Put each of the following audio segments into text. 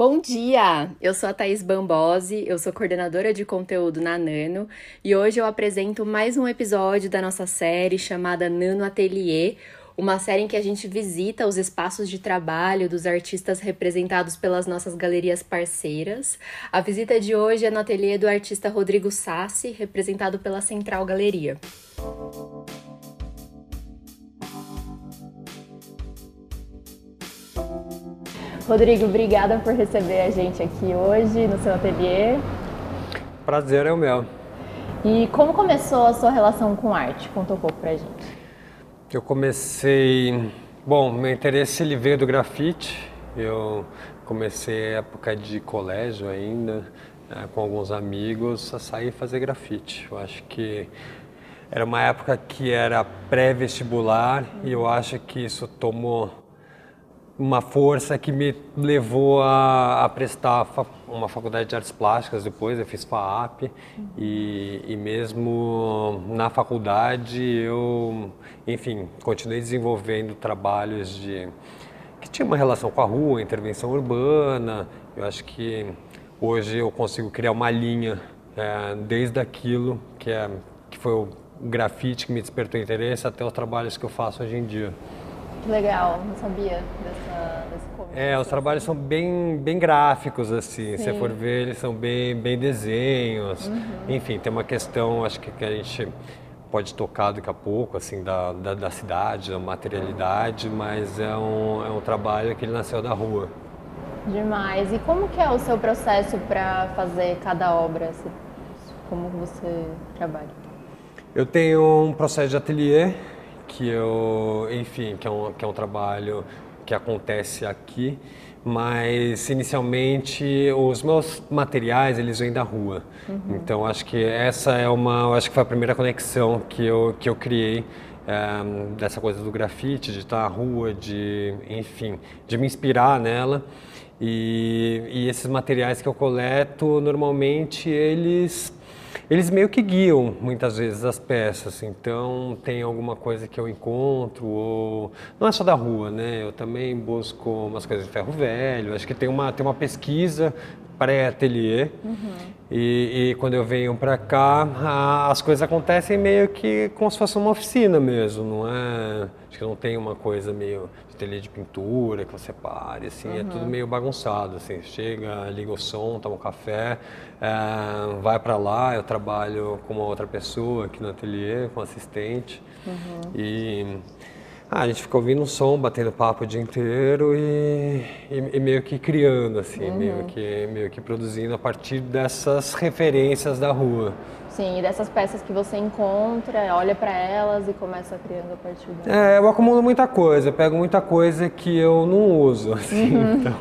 Bom dia! Eu sou a Thaís Bambosi, eu sou coordenadora de conteúdo na Nano e hoje eu apresento mais um episódio da nossa série chamada Nano Atelier, uma série em que a gente visita os espaços de trabalho dos artistas representados pelas nossas galerias parceiras. A visita de hoje é no ateliê do artista Rodrigo Sassi, representado pela Central Galeria. Rodrigo, obrigada por receber a gente aqui hoje no seu ateliê. Prazer é o meu. E como começou a sua relação com arte? Conta um pouco pra gente. Eu comecei. Bom, meu interesse ele veio do grafite. Eu comecei época de colégio ainda, né, com alguns amigos, a sair e fazer grafite. Eu acho que era uma época que era pré-vestibular e eu acho que isso tomou uma força que me levou a, a prestar uma faculdade de artes plásticas depois, eu fiz FAAP uhum. e, e mesmo na faculdade eu, enfim, continuei desenvolvendo trabalhos de que tinha uma relação com a rua, intervenção urbana. Eu acho que hoje eu consigo criar uma linha é, desde aquilo que é que foi o grafite que me despertou interesse até os trabalhos que eu faço hoje em dia. Que legal, não sabia dessa, desse começo. É, os trabalhos são bem, bem gráficos, assim. Sim. Se você for ver, eles são bem, bem desenhos. Uhum. Enfim, tem uma questão, acho que, que a gente pode tocar daqui a pouco, assim, da, da, da, cidade, da materialidade, mas é um, é um trabalho que ele nasceu da rua. Demais. E como que é o seu processo para fazer cada obra? Como você trabalha? Eu tenho um processo de ateliê que eu, enfim, que é um, que é um trabalho que acontece aqui, mas inicialmente os meus materiais eles vêm da rua. Uhum. Então acho que essa é uma, acho que foi a primeira conexão que eu que eu criei é, dessa coisa do grafite, de estar na rua, de, enfim, de me inspirar nela. E, e esses materiais que eu coleto, normalmente eles eles meio que guiam muitas vezes as peças, então tem alguma coisa que eu encontro, ou não é só da rua, né? Eu também busco umas coisas de ferro velho, acho que tem uma, tem uma pesquisa pré-ateliê uhum. e, e, quando eu venho para cá a, as coisas acontecem meio que como se fosse uma oficina mesmo, não é? Acho que não tem uma coisa meio ateliê de pintura que você pare, assim, uhum. é tudo uhum. meio bagunçado, assim, chega, liga o som, toma um café, é, vai para lá, eu trabalho com uma outra pessoa aqui no ateliê, com assistente, uhum. e ah, a gente fica ouvindo um som, batendo papo o dia inteiro e, e, e meio que criando, assim, uhum. meio, que, meio que produzindo a partir dessas referências da rua. Sim, e dessas peças que você encontra, olha para elas e começa criando a partir delas. É, eu acumulo muita coisa, eu pego muita coisa que eu não uso, assim, uhum. então,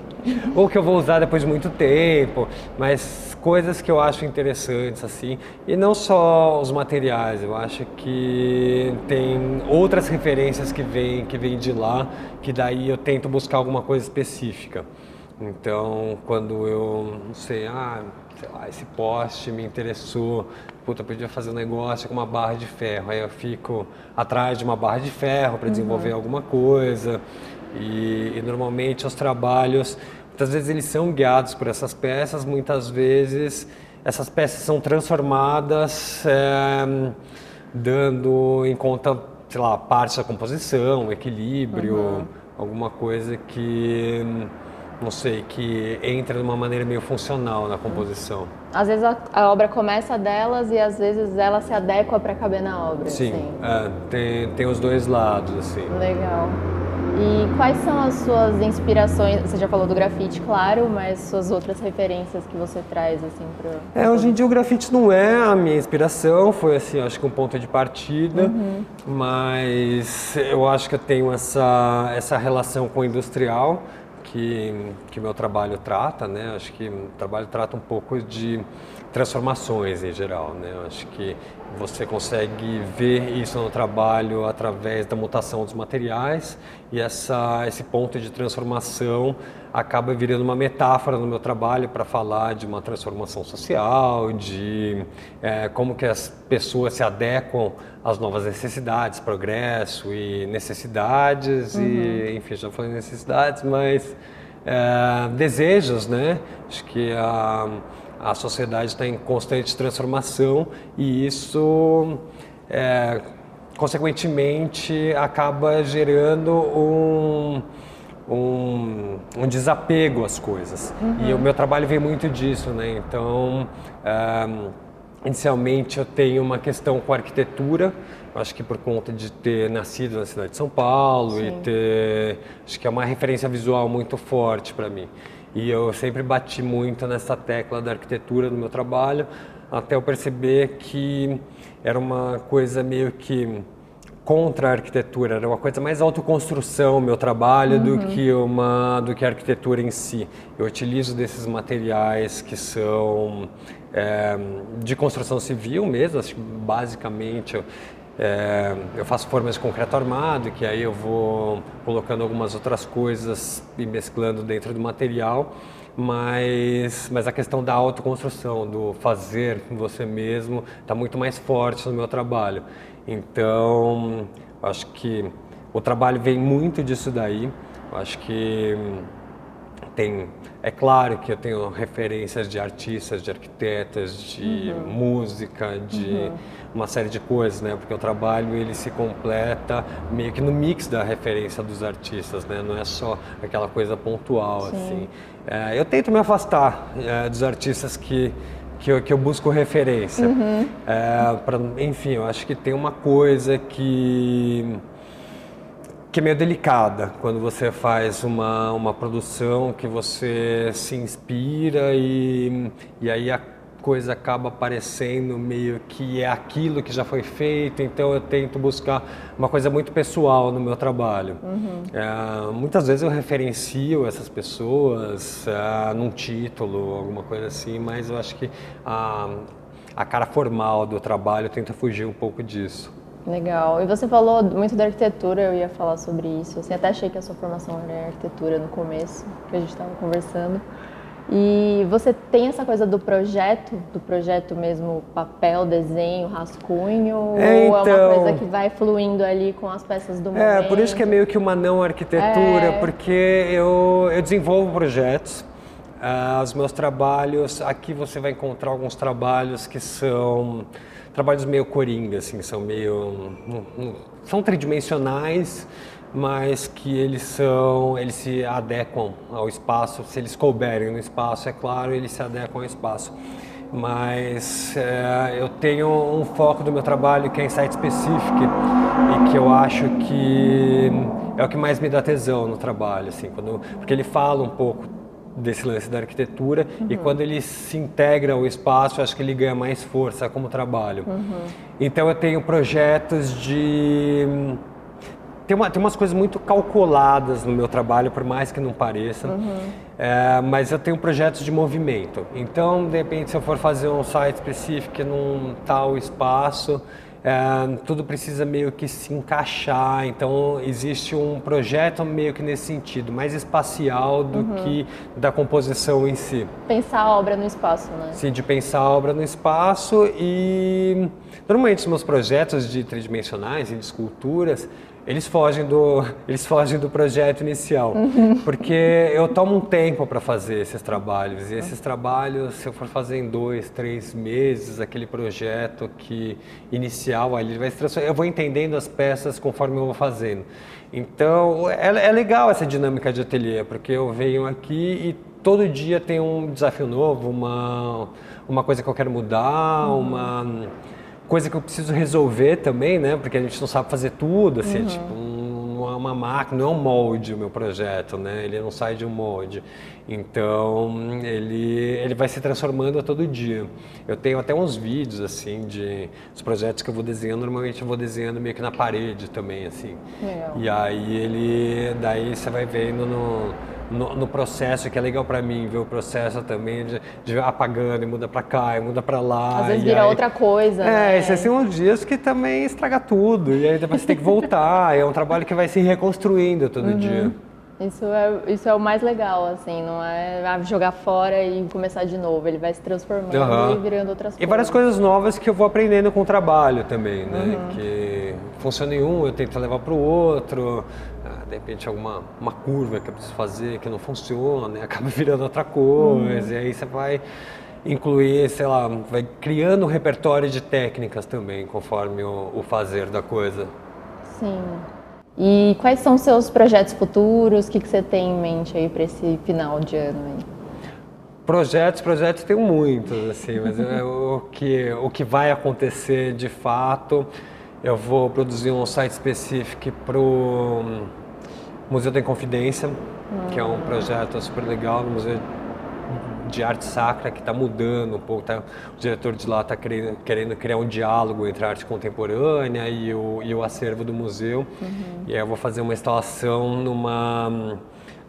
ou que eu vou usar depois de muito tempo, mas coisas que eu acho interessantes, assim, e não só os materiais, eu acho que tem outras referências que vêm que vem de lá, que daí eu tento buscar alguma coisa específica. Então, quando eu, não sei, ah, sei lá, esse poste me interessou, puta, eu podia fazer um negócio com uma barra de ferro. Aí eu fico atrás de uma barra de ferro para desenvolver uhum. alguma coisa. E, e, normalmente os trabalhos, muitas vezes eles são guiados por essas peças, muitas vezes essas peças são transformadas é, dando em conta, sei lá, parte da composição, equilíbrio, uhum. alguma coisa que não sei, que entra de uma maneira meio funcional na composição. Às vezes a, a obra começa delas e às vezes ela se adequa para caber na obra. Sim, assim. é, tem, tem os dois lados, assim. Legal. E quais são as suas inspirações? Você já falou do grafite, claro, mas suas outras referências que você traz assim para? É, hoje em dia o grafite não é a minha inspiração, foi assim, acho que um ponto de partida, uhum. mas eu acho que eu tenho essa essa relação com o industrial que que meu trabalho trata, né? Acho que o trabalho trata um pouco de transformações em geral, né? Acho que você consegue ver isso no trabalho através da mutação dos materiais e essa, esse ponto de transformação acaba virando uma metáfora no meu trabalho para falar de uma transformação social, de é, como que as pessoas se adequam às novas necessidades, progresso e necessidades uhum. e enfim já falei necessidades, mas é, desejos, né? Acho que a, a sociedade está em constante transformação e isso, é, consequentemente, acaba gerando um, um, um desapego às coisas. Uhum. E o meu trabalho vem muito disso, né? Então, é, inicialmente eu tenho uma questão com arquitetura, acho que por conta de ter nascido na cidade de São Paulo Sim. e ter, acho que é uma referência visual muito forte para mim. E eu sempre bati muito nessa tecla da arquitetura no meu trabalho, até eu perceber que era uma coisa meio que contra a arquitetura, era uma coisa mais autoconstrução meu trabalho uhum. do que uma do que a arquitetura em si. Eu utilizo desses materiais que são é, de construção civil mesmo, acho que basicamente eu, é, eu faço formas de concreto armado, que aí eu vou colocando algumas outras coisas e mesclando dentro do material, mas, mas a questão da autoconstrução, do fazer você mesmo, está muito mais forte no meu trabalho. Então, acho que o trabalho vem muito disso daí. Acho que tem é claro que eu tenho referências de artistas, de arquitetas, de uhum. música, de uhum. uma série de coisas, né? Porque o trabalho ele se completa meio que no mix da referência dos artistas, né? Não é só aquela coisa pontual, Sim. assim. É, eu tento me afastar é, dos artistas que que eu, que eu busco referência. Uhum. É, pra, enfim, eu acho que tem uma coisa que que é meio delicada quando você faz uma, uma produção que você se inspira e, e aí a coisa acaba aparecendo meio que é aquilo que já foi feito, então eu tento buscar uma coisa muito pessoal no meu trabalho. Uhum. É, muitas vezes eu referencio essas pessoas é, num título, alguma coisa assim, mas eu acho que a, a cara formal do trabalho tenta fugir um pouco disso. Legal. E você falou muito da arquitetura, eu ia falar sobre isso. Assim, até achei que a sua formação era em arquitetura no começo, que a gente estava conversando. E você tem essa coisa do projeto, do projeto mesmo, papel, desenho, rascunho, é, então, ou é uma coisa que vai fluindo ali com as peças do momento? É, por isso que é meio que uma não arquitetura, é. porque eu, eu desenvolvo projetos, uh, os meus trabalhos, aqui você vai encontrar alguns trabalhos que são trabalhos meio coringa, assim, são meio. são tridimensionais, mas que eles são. eles se adequam ao espaço, se eles couberem no espaço, é claro, eles se adequam ao espaço. Mas é, eu tenho um foco do meu trabalho que é Insight Specific e que eu acho que é o que mais me dá tesão no trabalho, assim, quando, porque ele fala um pouco desse lance da arquitetura uhum. e quando ele se integra ao espaço, acho que ele ganha mais força como trabalho. Uhum. Então eu tenho projetos de tem, uma, tem umas coisas muito calculadas no meu trabalho, por mais que não pareça, uhum. é, mas eu tenho projetos de movimento. Então, de repente, se eu for fazer um site específico num tal espaço, é, tudo precisa meio que se encaixar, então existe um projeto meio que nesse sentido, mais espacial do uhum. que da composição em si. Pensar a obra no espaço, né? Sim, de pensar a obra no espaço e normalmente os meus projetos de tridimensionais e de esculturas, eles fogem do, eles fogem do projeto inicial, uhum. porque eu tomo um tempo para fazer esses trabalhos e esses trabalhos, se eu for fazer em dois, três meses, aquele projeto que inicial ali vai se transformar, eu vou entendendo as peças conforme eu vou fazendo. Então é, é legal essa dinâmica de ateliê, porque eu venho aqui e todo dia tem um desafio novo, uma uma coisa que eu quero mudar, uhum. uma coisa que eu preciso resolver também, né? Porque a gente não sabe fazer tudo, assim, uhum. tipo, não é uma máquina, não é um molde o meu projeto, né? Ele não sai de um molde. Então, ele, ele vai se transformando a todo dia. Eu tenho até uns vídeos, assim, de os projetos que eu vou desenhando, normalmente eu vou desenhando meio que na parede também, assim. Legal. E aí ele, daí você vai vendo no no, no, processo, que é legal para mim ver o processo também de, de apagando e muda para cá e muda para lá. Às vezes vira aí, outra coisa. É, né? esses são uns dias que também estraga tudo e aí depois você tem que voltar. é um trabalho que vai se reconstruindo todo uhum. dia. Isso é, isso é o mais legal, assim, não é ah, jogar fora e começar de novo. Ele vai se transformando uhum. e virando outras coisas. E várias coisas novas que eu vou aprendendo com o trabalho também, né? Uhum. Que funciona em um, eu tento levar para o outro de repente alguma uma curva que eu preciso fazer que não funciona, e acaba virando outra coisa, uhum. e aí você vai incluir, sei lá, vai criando um repertório de técnicas também, conforme o, o fazer da coisa. Sim. E quais são os seus projetos futuros? O que, que você tem em mente aí para esse final de ano aí? Projetos, projetos tenho muitos, assim, mas é o, que, o que vai acontecer de fato, eu vou produzir um site específico para o Museu da Inconfidência, que é um projeto super legal no Museu de arte sacra que está mudando um pouco. Tá? O diretor de lá está querendo, querendo, criar um diálogo entre a arte contemporânea e o, e o acervo do museu. Uhum. E aí eu vou fazer uma instalação numa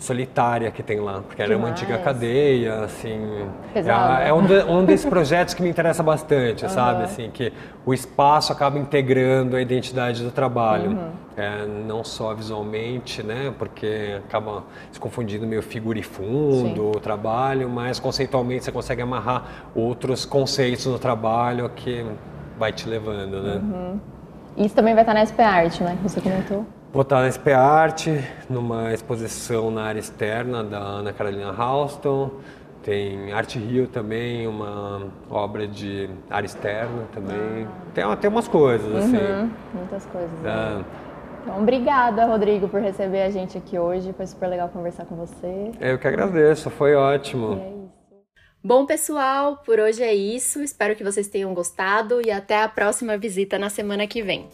solitária que tem lá, porque era uma antiga cadeia, assim. Pesado. É, é um, de, um, desses projetos que me interessa bastante, uhum. sabe? Assim, que o espaço acaba integrando a identidade do trabalho. Uhum. É, não só visualmente, né? Porque acaba se confundindo meio figura e fundo Sim. o trabalho, mas conceitualmente você consegue amarrar outros conceitos no trabalho que vai te levando, né? Uhum. Isso também vai estar na SP Art, né? Que você comentou. Vou estar na SP Art, numa exposição na área externa da Ana Carolina Houston. Tem Arte Rio também, uma obra de área externa também. Tem, tem umas coisas, assim. Uhum, muitas coisas. É. Né? Então, obrigada, Rodrigo, por receber a gente aqui hoje. Foi super legal conversar com você. Eu que agradeço, foi ótimo. É isso. Bom, pessoal, por hoje é isso. Espero que vocês tenham gostado e até a próxima visita na semana que vem.